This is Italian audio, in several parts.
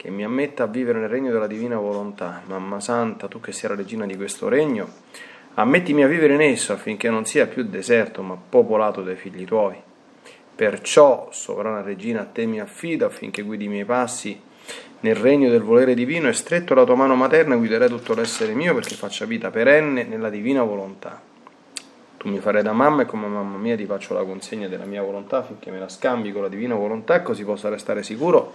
che mi ammetta a vivere nel regno della divina volontà. Mamma Santa, tu che sei la regina di questo regno, ammettimi a vivere in esso affinché non sia più deserto, ma popolato dai figli tuoi. Perciò, sovrana regina, a te mi affido affinché guidi i miei passi nel regno del volere divino e stretto la tua mano materna guiderai tutto l'essere mio perché faccia vita perenne nella divina volontà. Tu mi farai da mamma e come mamma mia ti faccio la consegna della mia volontà affinché me la scambi con la divina volontà così possa restare sicuro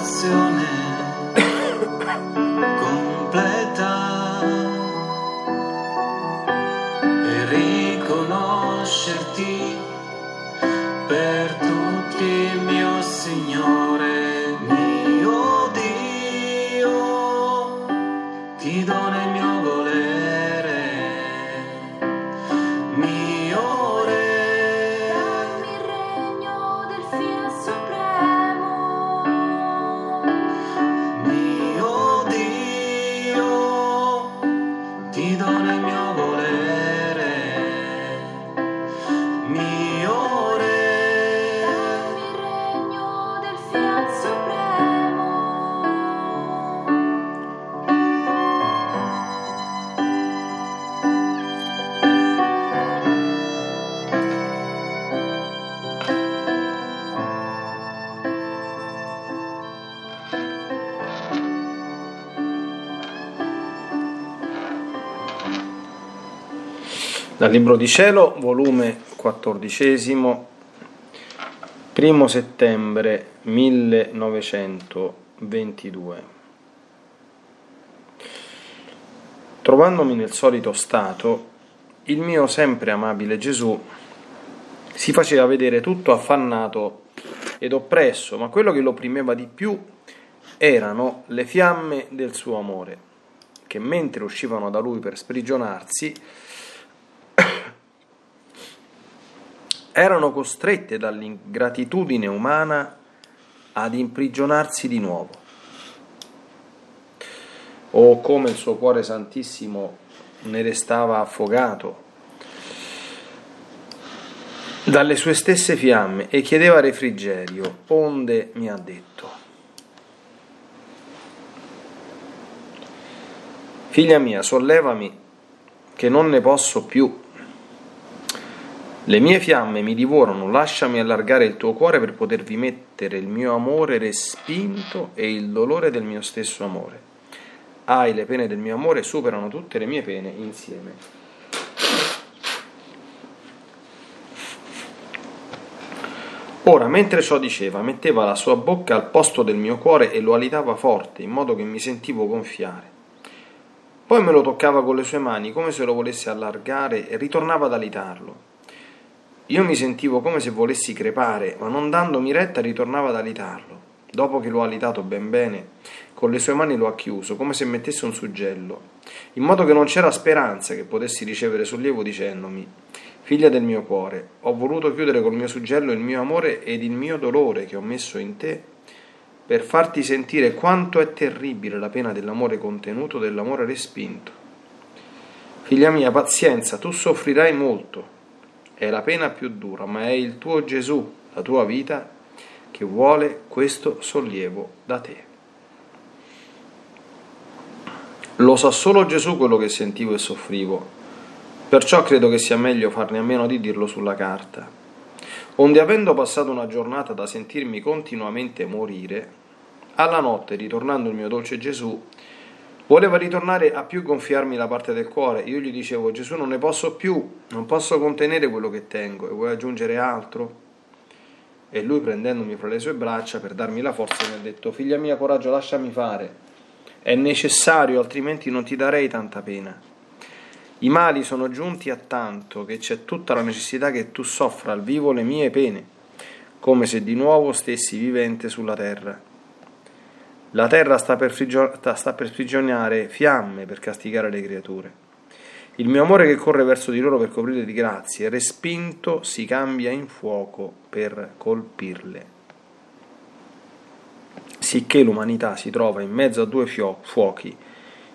Soddisfazione Dal Libro di Cielo, volume 14, 1 settembre 1922. Trovandomi nel solito stato, il mio sempre amabile Gesù si faceva vedere tutto affannato ed oppresso, ma quello che lo opprimeva di più erano le fiamme del suo amore, che mentre uscivano da lui per sprigionarsi, erano costrette dall'ingratitudine umana ad imprigionarsi di nuovo. O come il suo cuore santissimo ne restava affogato dalle sue stesse fiamme e chiedeva refrigerio, onde mi ha detto. Figlia mia, sollevami che non ne posso più le mie fiamme mi divorano, lasciami allargare il tuo cuore per potervi mettere il mio amore respinto e il dolore del mio stesso amore. Ai, le pene del mio amore superano tutte le mie pene insieme. Ora, mentre ciò diceva, metteva la sua bocca al posto del mio cuore e lo alitava forte, in modo che mi sentivo gonfiare. Poi me lo toccava con le sue mani, come se lo volesse allargare, e ritornava ad alitarlo. Io mi sentivo come se volessi crepare, ma non dandomi retta ritornava ad alitarlo. Dopo che l'ho alitato ben bene, con le sue mani lo ha chiuso, come se mettesse un suggello, in modo che non c'era speranza che potessi ricevere sollievo dicendomi figlia del mio cuore, ho voluto chiudere col mio suggello il mio amore ed il mio dolore che ho messo in te per farti sentire quanto è terribile la pena dell'amore contenuto, dell'amore respinto. Figlia mia, pazienza, tu soffrirai molto. È la pena più dura, ma è il tuo Gesù, la tua vita, che vuole questo sollievo da te. Lo sa solo Gesù quello che sentivo e soffrivo, perciò credo che sia meglio farne a meno di dirlo sulla carta. Onde avendo passato una giornata da sentirmi continuamente morire, alla notte, ritornando il mio dolce Gesù, voleva ritornare a più gonfiarmi la parte del cuore. Io gli dicevo, Gesù non ne posso più, non posso contenere quello che tengo e vuoi aggiungere altro? E lui prendendomi fra le sue braccia per darmi la forza mi ha detto, figlia mia, coraggio, lasciami fare. È necessario, altrimenti non ti darei tanta pena. I mali sono giunti a tanto che c'è tutta la necessità che tu soffra al vivo le mie pene, come se di nuovo stessi vivente sulla terra. La terra sta per, frigio- sta per sprigionare fiamme per castigare le creature. Il mio amore che corre verso di loro per coprirle di grazie, respinto, si cambia in fuoco per colpirle. Sicché l'umanità si trova in mezzo a due fio- fuochi,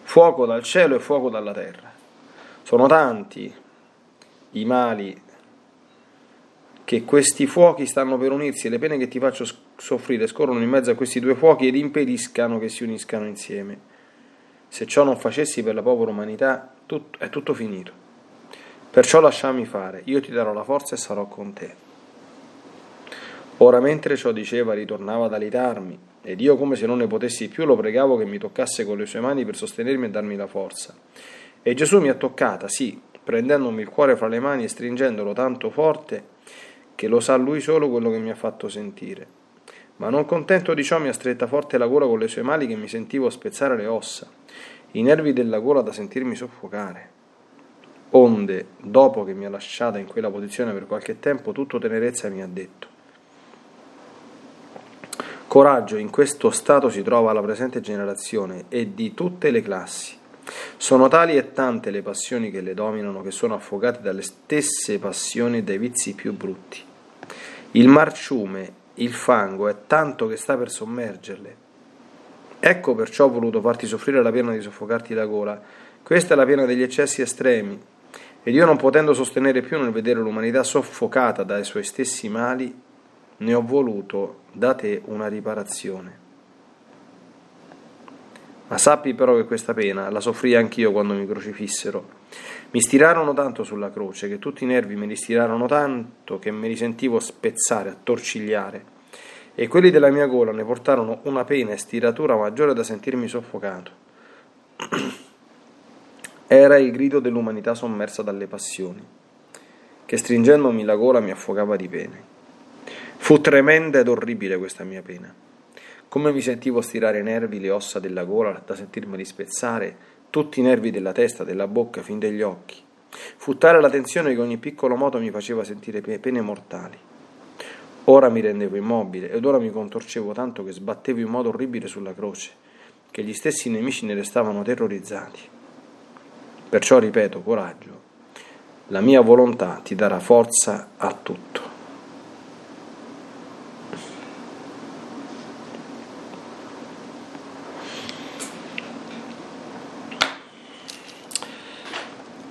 fuoco dal cielo e fuoco dalla terra. Sono tanti i mali che questi fuochi stanno per unirsi e le pene che ti faccio soffrire scorrono in mezzo a questi due fuochi ed impediscano che si uniscano insieme. Se ciò non facessi per la povera umanità, tutto, è tutto finito. Perciò lasciami fare, io ti darò la forza e sarò con te. Ora mentre ciò diceva ritornava ad alitarmi, ed io come se non ne potessi più lo pregavo che mi toccasse con le sue mani per sostenermi e darmi la forza. E Gesù mi ha toccata, sì, prendendomi il cuore fra le mani e stringendolo tanto forte che lo sa lui solo quello che mi ha fatto sentire. Ma non contento di ciò mi ha stretta forte la gola con le sue mani che mi sentivo spezzare le ossa, i nervi della gola da sentirmi soffocare. Onde, dopo che mi ha lasciata in quella posizione per qualche tempo, tutto tenerezza mi ha detto. Coraggio, in questo stato si trova la presente generazione e di tutte le classi. Sono tali e tante le passioni che le dominano che sono affogate dalle stesse passioni e dai vizi più brutti. Il marciume, il fango è tanto che sta per sommergerle. Ecco perciò ho voluto farti soffrire la pena di soffocarti la gola. Questa è la pena degli eccessi estremi. Ed io non potendo sostenere più nel vedere l'umanità soffocata dai suoi stessi mali, ne ho voluto da te una riparazione. Ma sappi però che questa pena la soffrii anch'io quando mi crocifissero. Mi stirarono tanto sulla croce che tutti i nervi me li stirarono tanto che me li sentivo spezzare, attorcigliare. E quelli della mia gola ne portarono una pena e stiratura maggiore da sentirmi soffocato. Era il grido dell'umanità sommersa dalle passioni, che stringendomi la gola mi affogava di pene. Fu tremenda ed orribile questa mia pena. Come mi sentivo stirare i nervi, le ossa della gola, da sentirmeli spezzare, tutti i nervi della testa, della bocca, fin degli occhi. Fu tale la tensione che ogni piccolo moto mi faceva sentire pene mortali. Ora mi rendevo immobile ed ora mi contorcevo tanto che sbattevo in modo orribile sulla croce, che gli stessi nemici ne restavano terrorizzati. Perciò ripeto, coraggio, la mia volontà ti darà forza a tutto.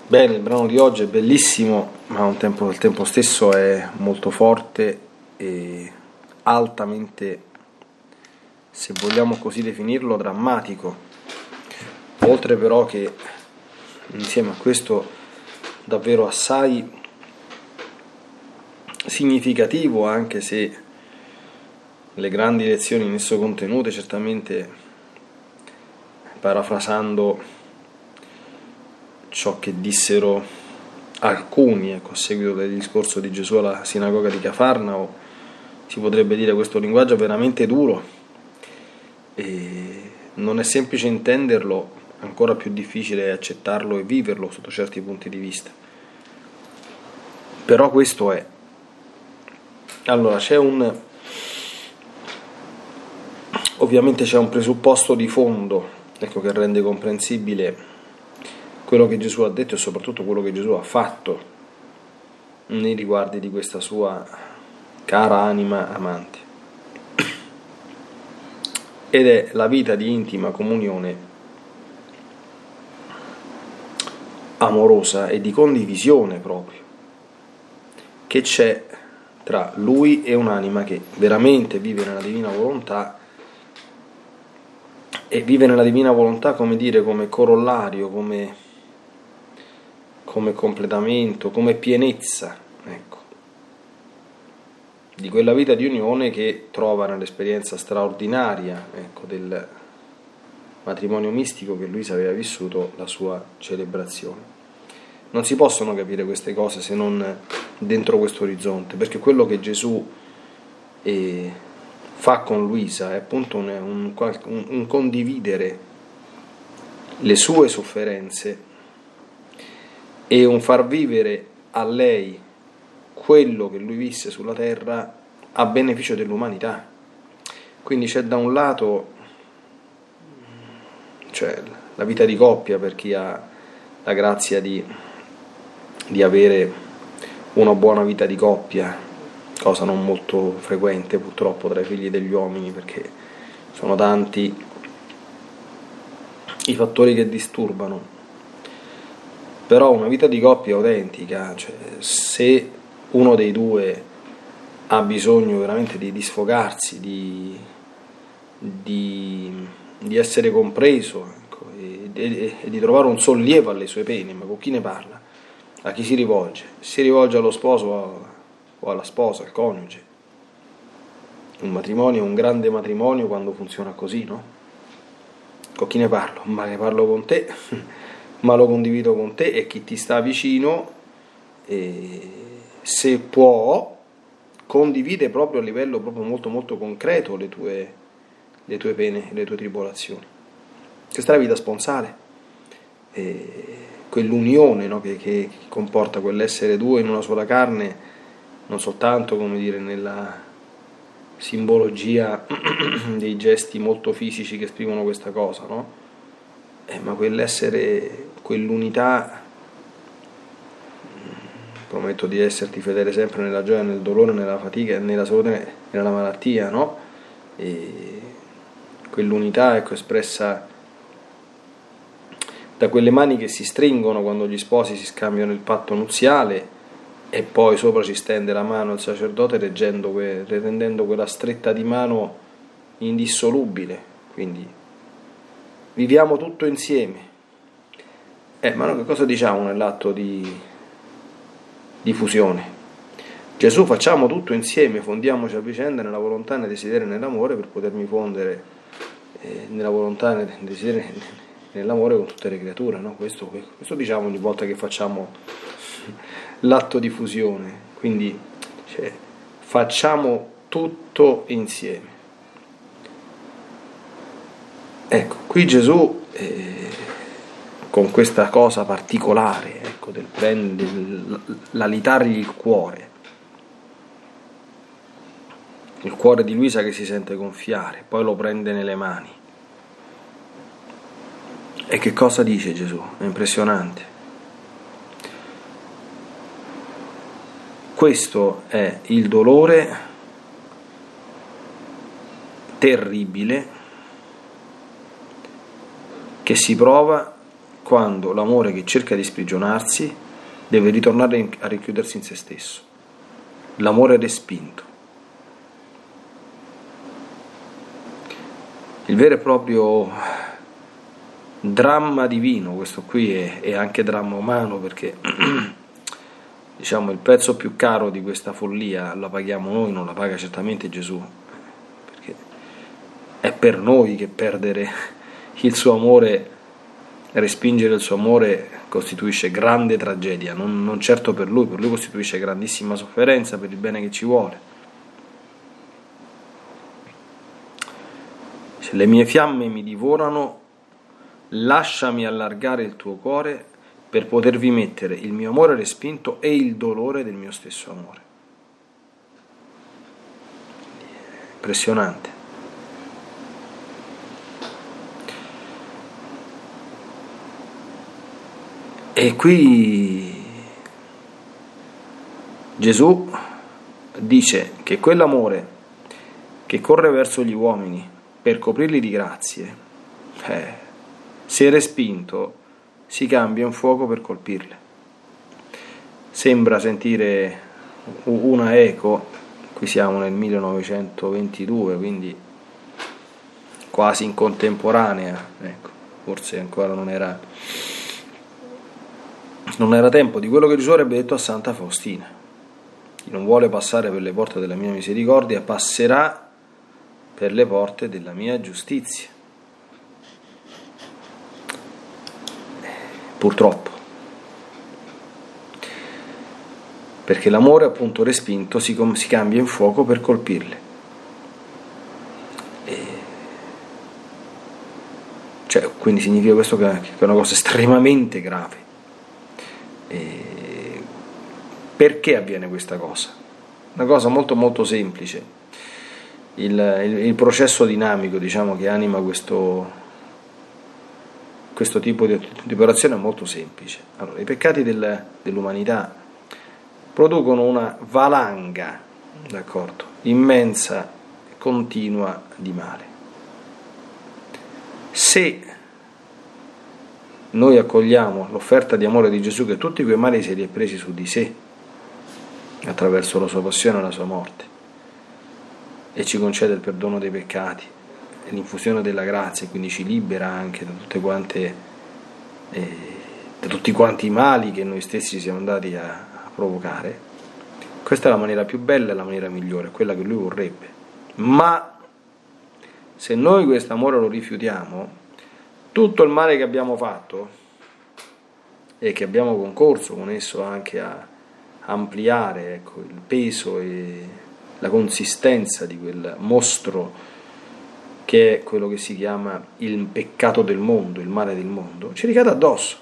Bene, il brano di oggi è bellissimo, ma al tempo, tempo stesso è molto forte e altamente, se vogliamo così definirlo, drammatico. Oltre però che insieme a questo davvero assai significativo, anche se le grandi lezioni in esso contenute certamente parafrasando ciò che dissero alcuni ecco, a seguito del discorso di Gesù alla sinagoga di Cafarnao, si potrebbe dire questo linguaggio veramente duro e non è semplice intenderlo, ancora più difficile accettarlo e viverlo sotto certi punti di vista. Però questo è. Allora, c'è un ovviamente c'è un presupposto di fondo, ecco che rende comprensibile quello che Gesù ha detto e soprattutto quello che Gesù ha fatto. nei riguardi di questa sua cara anima amante. Ed è la vita di intima comunione amorosa e di condivisione proprio che c'è tra lui e un'anima che veramente vive nella divina volontà e vive nella divina volontà come dire come corollario, come, come completamento, come pienezza, ecco, di quella vita di unione che trova nell'esperienza straordinaria ecco, del matrimonio mistico che Luisa aveva vissuto la sua celebrazione. Non si possono capire queste cose se non dentro questo orizzonte, perché quello che Gesù eh, fa con Luisa è appunto un, un, un condividere le sue sofferenze e un far vivere a lei quello che lui visse sulla terra a beneficio dell'umanità. Quindi c'è da un lato cioè, la vita di coppia per chi ha la grazia di, di avere una buona vita di coppia, cosa non molto frequente purtroppo tra i figli degli uomini perché sono tanti i fattori che disturbano. Però una vita di coppia autentica, cioè se uno dei due ha bisogno veramente di, di sfogarsi, di, di, di, essere compreso ecco, e, e, e di trovare un sollievo alle sue pene, ma con chi ne parla? A chi si rivolge? Si rivolge allo sposo o alla sposa, al coniuge. Un matrimonio è un grande matrimonio quando funziona così, no? Con chi ne parlo? Ma ne parlo con te, ma lo condivido con te e chi ti sta vicino, e se può, condivide proprio a livello proprio molto molto concreto le tue, le tue pene, le tue tribolazioni. Questa è la vita sponsale, e quell'unione no, che, che comporta quell'essere due in una sola carne non soltanto come dire nella simbologia dei gesti molto fisici che esprimono questa cosa, no? Eh, ma quell'essere, quell'unità, mm, prometto di esserti fedele sempre nella gioia, nel dolore, nella fatica, nella salute, nella malattia, no? E quell'unità ecco, espressa da quelle mani che si stringono quando gli sposi si scambiano il patto nuziale e poi sopra ci stende la mano il sacerdote rendendo quella stretta di mano indissolubile. Quindi viviamo tutto insieme. Eh, ma noi che cosa diciamo nell'atto di, di fusione? Gesù facciamo tutto insieme, fondiamoci a vicenda nella volontà, nel desiderio e nell'amore per potermi fondere eh, nella volontà, nel desiderio e nell'amore con tutte le creature. No? Questo, questo diciamo ogni volta che facciamo l'atto di fusione, quindi cioè, facciamo tutto insieme. Ecco, qui Gesù eh, con questa cosa particolare, ecco, del prendere, il cuore, il cuore di Luisa che si sente gonfiare, poi lo prende nelle mani. E che cosa dice Gesù? È impressionante. Questo è il dolore terribile che si prova quando l'amore che cerca di sprigionarsi deve ritornare a richiudersi in se stesso. L'amore respinto. Il vero e proprio dramma divino, questo qui è, è anche dramma umano perché diciamo, il prezzo più caro di questa follia la paghiamo noi, non la paga certamente Gesù, perché è per noi che perdere il suo amore, respingere il suo amore costituisce grande tragedia, non, non certo per lui, per lui costituisce grandissima sofferenza per il bene che ci vuole. Se le mie fiamme mi divorano, lasciami allargare il tuo cuore per potervi mettere il mio amore respinto e il dolore del mio stesso amore. Impressionante. E qui Gesù dice che quell'amore che corre verso gli uomini per coprirli di grazie, eh, se respinto, si cambia in fuoco per colpirle. Sembra sentire una eco, qui siamo nel 1922, quindi quasi in contemporanea, ecco, forse ancora non era, non era tempo di quello che Gesù avrebbe detto a Santa Faustina. Chi non vuole passare per le porte della mia misericordia passerà per le porte della mia giustizia. Purtroppo. Perché l'amore appunto respinto si, si cambia in fuoco per colpirle. Cioè, quindi significa questo che è una cosa estremamente grave. E perché avviene questa cosa? Una cosa molto molto semplice. Il, il, il processo dinamico diciamo, che anima questo, questo tipo di, di, operazione è molto semplice. Allora, I peccati del, dell'umanità producono una valanga d'accordo, immensa, continua di male se noi accogliamo l'offerta di amore di Gesù che tutti quei mali si li presi su di sé attraverso la sua passione e la sua morte. E ci concede il perdono dei peccati e l'infusione della grazia e quindi ci libera anche da quante eh, da tutti quanti i mali che noi stessi siamo andati a, a provocare. Questa è la maniera più bella e la maniera migliore quella che lui vorrebbe. Ma se noi questo amore lo rifiutiamo, tutto il male che abbiamo fatto e che abbiamo concorso con esso anche a ampliare ecco, il peso e la consistenza di quel mostro che è quello che si chiama il peccato del mondo, il male del mondo, ci ricade addosso.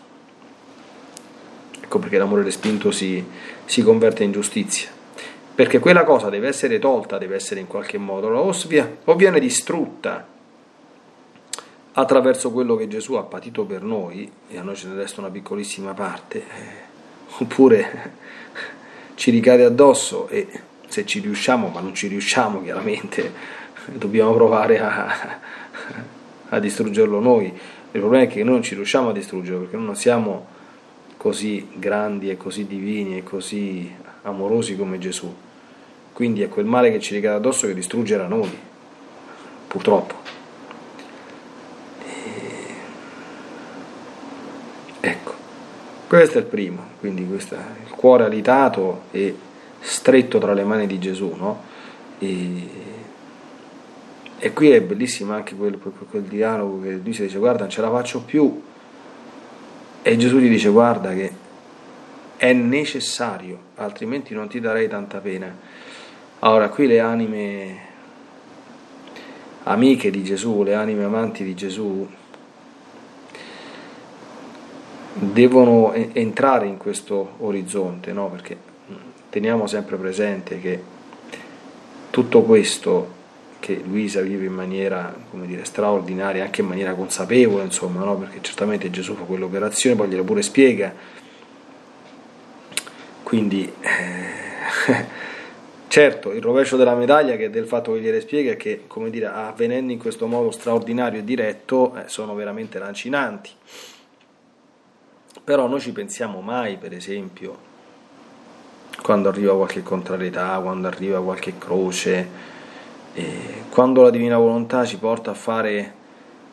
Ecco perché l'amore respinto si, si converte in giustizia perché quella cosa deve essere tolta, deve essere in qualche modo, o viene distrutta attraverso quello che Gesù ha patito per noi, e a noi ce ne resta una piccolissima parte, eh, oppure ci ricade addosso e se ci riusciamo, ma non ci riusciamo chiaramente, dobbiamo provare a, a distruggerlo noi. Il problema è che noi non ci riusciamo a distruggerlo perché noi non siamo così grandi e così divini e così amorosi come Gesù. Quindi è quel male che ci ricade addosso che distruggerà noi, purtroppo. E... Ecco, questo è il primo, quindi questo è il cuore alitato e stretto tra le mani di Gesù, no? E, e qui è bellissimo anche quel, quel dialogo che lui si dice guarda non ce la faccio più e Gesù gli dice guarda che è necessario, altrimenti non ti darei tanta pena. Ora, qui le anime amiche di Gesù, le anime amanti di Gesù, devono entrare in questo orizzonte, no? perché teniamo sempre presente che tutto questo che Luisa vive in maniera dire, straordinaria, anche in maniera consapevole, insomma, no? perché certamente Gesù fa quell'operazione, poi gliela pure spiega, quindi, eh, certo, il rovescio della medaglia che del fatto che gliele spiega è che, come dire, avvenendo in questo modo straordinario e diretto, eh, sono veramente lancinanti. Però noi ci pensiamo mai, per esempio, quando arriva qualche contrarietà, quando arriva qualche croce, eh, quando la divina volontà ci porta a fare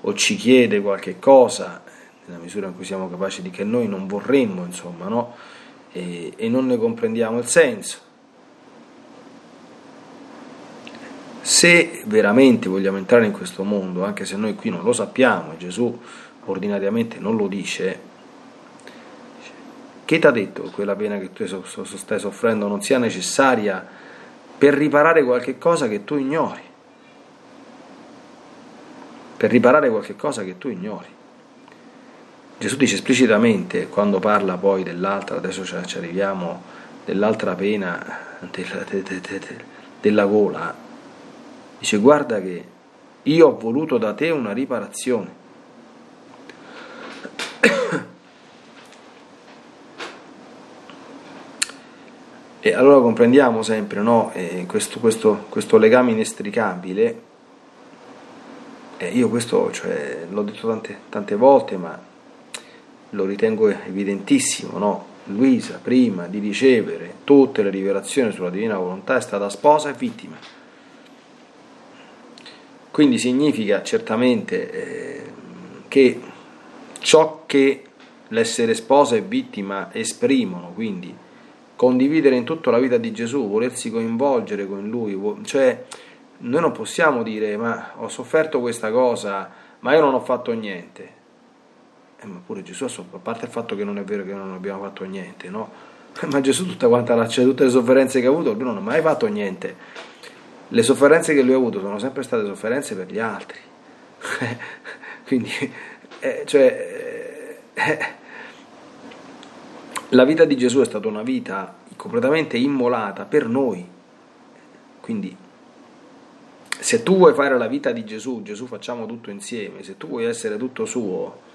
o ci chiede qualche cosa, nella misura in cui siamo capaci di che noi non vorremmo, insomma, no? e, e non ne comprendiamo il senso. Se veramente vogliamo entrare in questo mondo, anche se noi qui non lo sappiamo Gesù ordinariamente non lo dice, che ti ha detto che quella pena che tu stai soffrendo non sia necessaria per riparare qualche cosa che tu ignori? Per riparare qualche cosa che tu ignori. Gesù dice esplicitamente, quando parla poi dell'altra, adesso ci arriviamo, dell'altra pena della, de, de, de, della gola, dice guarda che io ho voluto da te una riparazione. E allora comprendiamo sempre no? eh, questo, questo, questo, legame inestricabile. Eh, io questo cioè, l'ho detto tante, tante, volte, ma lo ritengo evidentissimo. No? Luisa, prima di ricevere tutte le rivelazioni sulla divina volontà, è stata sposa e vittima. Quindi significa certamente eh, che ciò che l'essere sposa e vittima esprimono, quindi condividere in tutto la vita di Gesù, volersi coinvolgere con lui, cioè noi non possiamo dire ma ho sofferto questa cosa, ma io non ho fatto niente. Eh, ma pure Gesù, a parte il fatto che non è vero che non abbiamo fatto niente, no? Ma Gesù tutta quanta la, cioè, tutte le sofferenze che ha avuto, lui non ha mai fatto niente. Le sofferenze che lui ha avuto sono sempre state sofferenze per gli altri. Quindi, eh, cioè, eh, la vita di Gesù è stata una vita completamente immolata per noi. Quindi, se tu vuoi fare la vita di Gesù, Gesù facciamo tutto insieme, se tu vuoi essere tutto suo,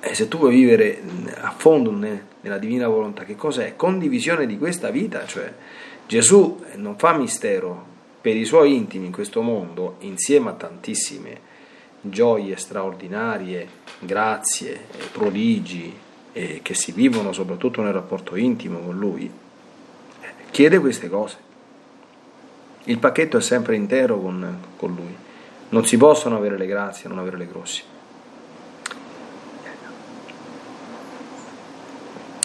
e se tu vuoi vivere a fondo nella divina volontà, che cos'è? Condivisione di questa vita, cioè Gesù non fa mistero per i suoi intimi in questo mondo, insieme a tantissime gioie straordinarie, grazie, prodigi, eh, che si vivono soprattutto nel rapporto intimo con lui, eh, chiede queste cose. Il pacchetto è sempre intero con, con lui. Non si possono avere le grazie, non avere le grossi.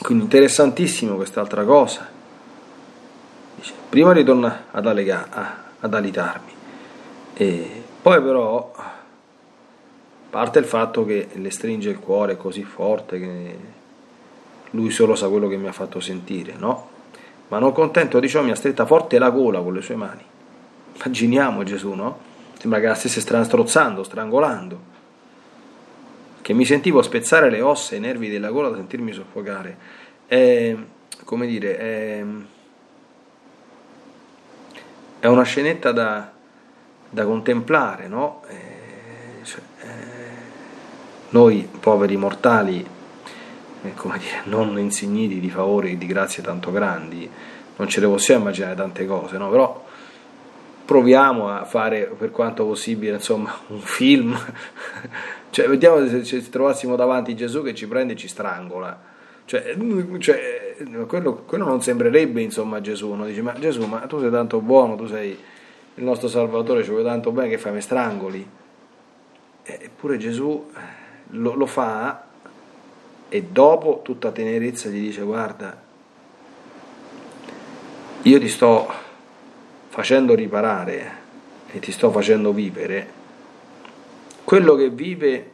Quindi interessantissimo quest'altra cosa. Dice, prima ritorno ad, allega, ad alitarmi, e poi però parte il fatto che le stringe il cuore così forte che lui solo sa quello che mi ha fatto sentire, no? Ma non contento di ciò mi ha stretta forte la gola con le sue mani. Immaginiamo Gesù, no? Sembra che la stesse strozzando, strangolando. Che mi sentivo spezzare le ossa e i nervi della gola da sentirmi soffocare. È, come dire, è, è una scenetta da, da contemplare, no? Eh, cioè, eh, noi poveri mortali eh, come dire, non insigniti di favori e di grazie tanto grandi, non ce le possiamo immaginare tante cose, no? però proviamo a fare per quanto possibile insomma, un film, cioè, vediamo se ci trovassimo davanti Gesù che ci prende e ci strangola. Cioè, cioè, quello, quello, non sembrerebbe insomma Gesù, no? dice ma Gesù ma tu sei tanto buono, tu sei il nostro Salvatore, ci vuoi tanto bene che fai me strangoli. Eppure Gesù lo, lo fa e dopo tutta tenerezza gli dice guarda, io ti sto facendo riparare e ti sto facendo vivere quello che vive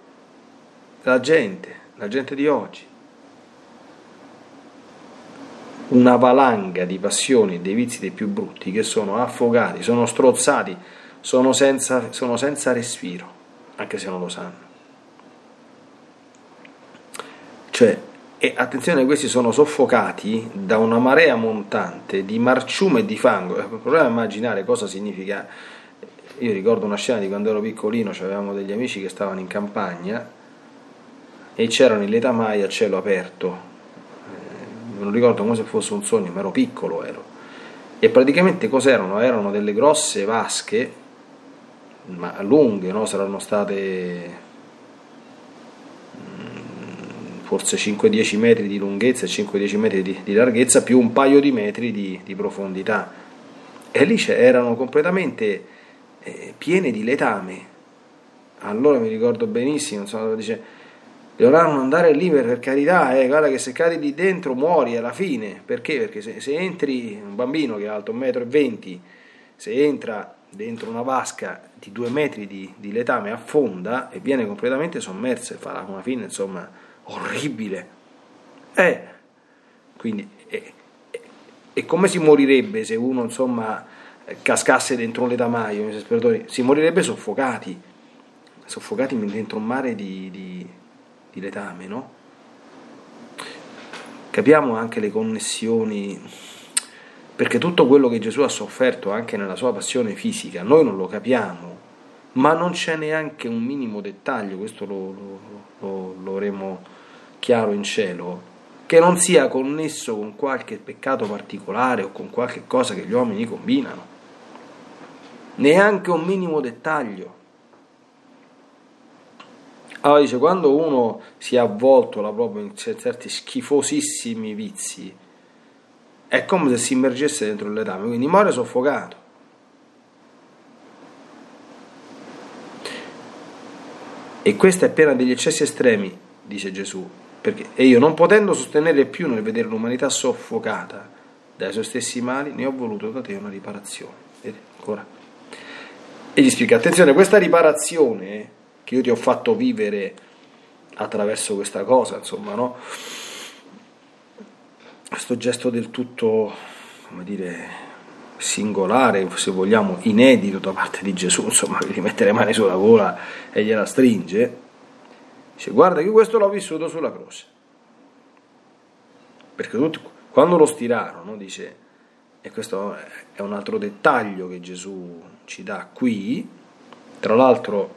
la gente, la gente di oggi. Una valanga di passioni e dei vizi dei più brutti che sono affogati, sono strozzati, sono senza, sono senza respiro, anche se non lo sanno. Cioè, e attenzione, questi sono soffocati da una marea montante di marciume e di fango. Il problema è immaginare cosa significa. Io ricordo una scena di quando ero piccolino, avevamo degli amici che stavano in campagna e c'erano in letamai a cielo aperto. Me lo ricordo come se fosse un sogno, ma ero piccolo ero. E praticamente cos'erano? Erano delle grosse vasche, ma lunghe, no? saranno state forse 5-10 metri di lunghezza e 5-10 metri di, di, larghezza più un paio di metri di, di profondità. E lì erano completamente eh, piene di letame. Allora mi ricordo benissimo, insomma, dice, dovranno andare lì per, per carità, eh, guarda che se cadi lì dentro muori alla fine. Perché? Perché se, se entri, un bambino che è alto 1,20 m, se entra dentro una vasca di 2 metri di, di letame affonda e viene completamente sommerso e fa una fine, insomma, orribile. Eh, quindi, e, e, e, come si morirebbe se uno, insomma, cascasse dentro un letamaio, si morirebbe soffocati, soffocati dentro un mare di, di, di letame, no? Capiamo anche le connessioni, perché tutto quello che Gesù ha sofferto anche nella sua passione fisica, noi non lo capiamo, ma non c'è neanche un minimo dettaglio, questo lo, lo, lo, lo avremo chiaro in cielo, che non sia connesso con qualche peccato particolare o con qualche cosa che gli uomini combinano. Neanche un minimo dettaglio. Allora dice, quando uno si è avvolto proprio in certi schifosissimi vizi, è come se si immergesse dentro letame, quindi muore soffocato. E questa è pena degli eccessi estremi, dice Gesù, perché, e io non potendo sostenere più nel vedere l'umanità soffocata dai suoi stessi mali, ne ho voluto da te una riparazione. Vedi, ancora. E gli spiega, attenzione, questa riparazione che io ti ho fatto vivere attraverso questa cosa, insomma, no? Questo gesto del tutto, come dire, singolare, se vogliamo, inedito da parte di Gesù, insomma, gli mette le mani sulla gola e gliela stringe, dice guarda che questo l'ho vissuto sulla croce. Perché tutti, quando lo stirarono, dice, e questo è un altro dettaglio che Gesù ci dà qui, tra l'altro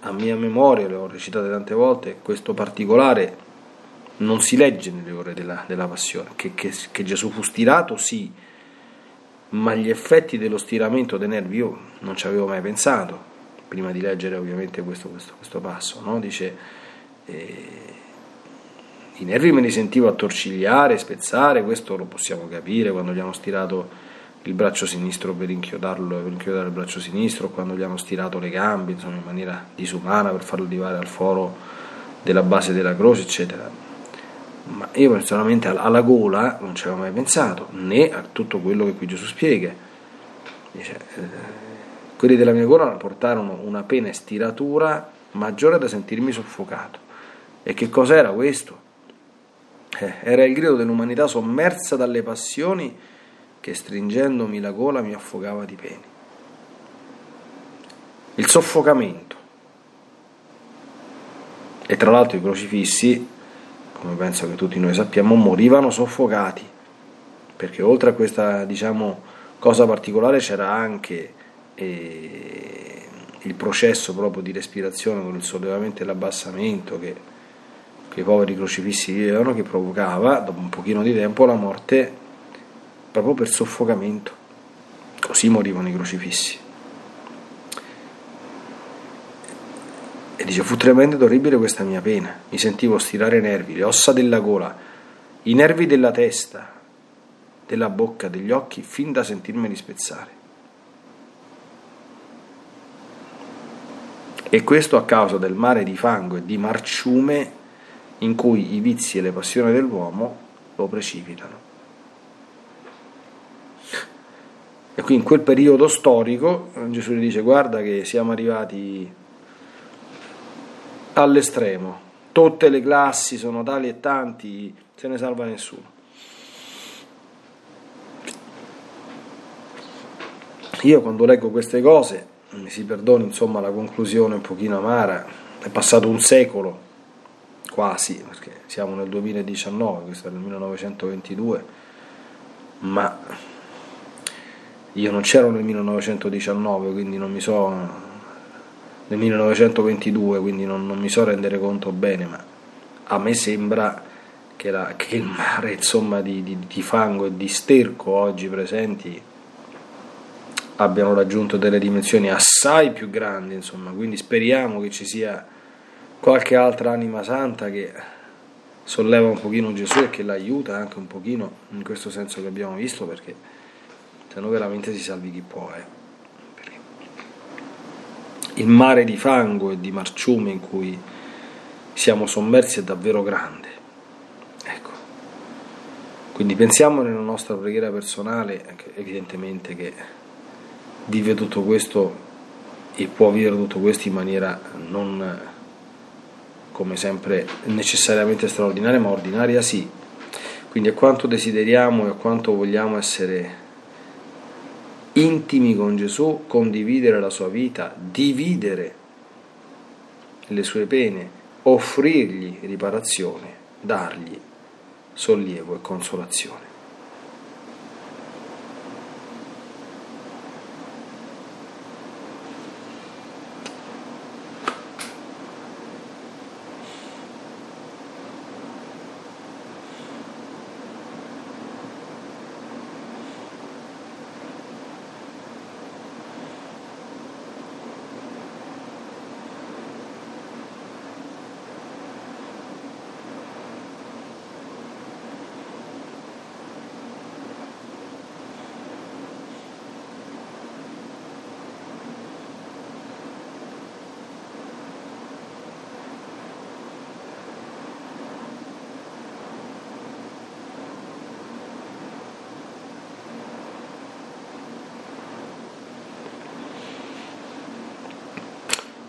a mia memoria, le ho recitate tante volte, questo particolare non si legge nelle ore della, della passione, che, che, che Gesù fu stirato, sì, ma gli effetti dello stiramento dei nervi io non ci avevo mai pensato, prima di leggere ovviamente questo, questo, questo passo, no? dice eh, i nervi me li sentivo attorcigliare, spezzare, questo lo possiamo capire quando gli hanno stirato il braccio sinistro per inchiodarlo, per inchiodare il braccio sinistro, quando gli hanno stirato le gambe insomma, in maniera disumana per farlo arrivare al foro della base della croce, eccetera ma io personalmente alla gola non ci avevo mai pensato, né a tutto quello che qui Gesù spiega. Dice, eh, quelli della mia gola portarono una pena e stiratura maggiore da sentirmi soffocato. E che cos'era questo? Eh, era il grido dell'umanità sommersa dalle passioni che stringendomi la gola mi affogava di pene. Il soffocamento. E tra l'altro i crocifissi come penso che tutti noi sappiamo, morivano soffocati, perché oltre a questa diciamo, cosa particolare c'era anche eh, il processo proprio di respirazione con il sollevamento e l'abbassamento che, che i poveri crocifissi vivevano, che provocava dopo un pochino di tempo la morte proprio per soffocamento. Così morivano i crocifissi. E dice, fu tremenda ed orribile questa mia pena. Mi sentivo stirare i nervi, le ossa della gola, i nervi della testa, della bocca, degli occhi, fin da sentirmeli spezzare. E questo a causa del mare di fango e di marciume in cui i vizi e le passioni dell'uomo lo precipitano. E qui in quel periodo storico Gesù gli dice guarda che siamo arrivati all'estremo. Tutte le classi sono tali e tanti, se ne salva nessuno. Io quando leggo queste cose, mi si perdoni insomma la conclusione un pochino amara, è passato un secolo, quasi, perché siamo nel 2019, questo è nel 1922, ma io non c'ero nel 1919, quindi non mi so nel 1922, quindi non, non, mi so rendere conto bene, ma a me sembra che, la, che il mare insomma, di, di, di, fango e di sterco oggi presenti abbiano raggiunto delle dimensioni assai più grandi, insomma, quindi speriamo che ci sia qualche altra anima santa che solleva un pochino Gesù e che l'aiuta anche un pochino in questo senso che abbiamo visto perché se no veramente si salvi chi può. Eh il mare di fango e di marciume in cui siamo sommersi è davvero grande. Ecco. Quindi pensiamo nella nostra preghiera personale, evidentemente che vive tutto questo e può vivere tutto questo in maniera non come sempre necessariamente straordinaria, ma ordinaria sì. Quindi a quanto desideriamo e a quanto vogliamo essere intimi con Gesù, condividere la sua vita, dividere le sue pene, offrirgli riparazione, dargli sollievo e consolazione.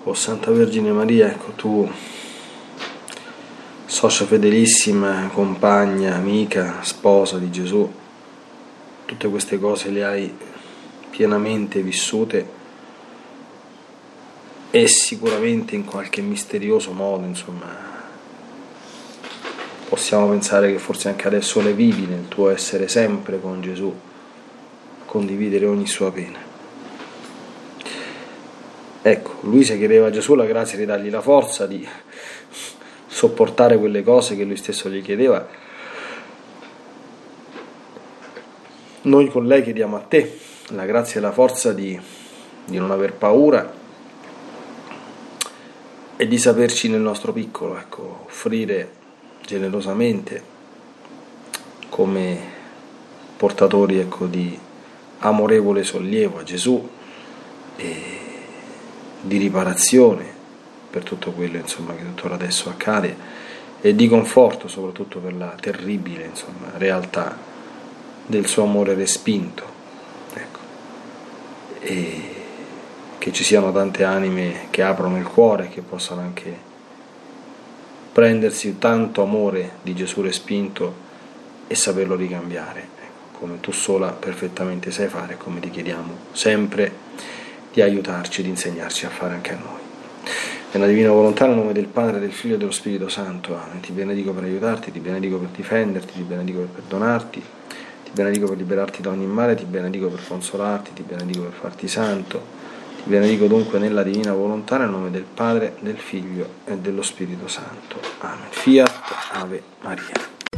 O Santa Vergine Maria, ecco tu, socia fedelissima, compagna, amica, sposa di Gesù, tutte queste cose le hai pienamente vissute e sicuramente in qualche misterioso modo, insomma, possiamo pensare che forse anche adesso le vivi nel tuo essere sempre con Gesù, condividere ogni sua pena. Ecco, Luisa chiedeva a Gesù la grazia di dargli la forza di sopportare quelle cose che lui stesso gli chiedeva. Noi con lei chiediamo a te la grazia e la forza di, di non aver paura e di saperci nel nostro piccolo, ecco, offrire generosamente come portatori ecco, di amorevole sollievo a Gesù e di riparazione per tutto quello insomma, che tuttora adesso accade e di conforto soprattutto per la terribile insomma, realtà del suo amore respinto. Ecco. E che ci siano tante anime che aprono il cuore, che possano anche prendersi tanto amore di Gesù respinto e saperlo ricambiare, ecco, come tu sola perfettamente sai fare, come ti chiediamo sempre di aiutarci, di insegnarci a fare anche a noi. Nella divina volontà, nel nome del Padre, del Figlio e dello Spirito Santo, Amen. Ti benedico per aiutarti, ti benedico per difenderti, ti benedico per perdonarti, ti benedico per liberarti da ogni male, ti benedico per consolarti, ti benedico per farti santo ti benedico dunque nella divina volontà, nel nome del Padre, del Figlio e dello Spirito Santo. Amen. Fiat Ave Maria.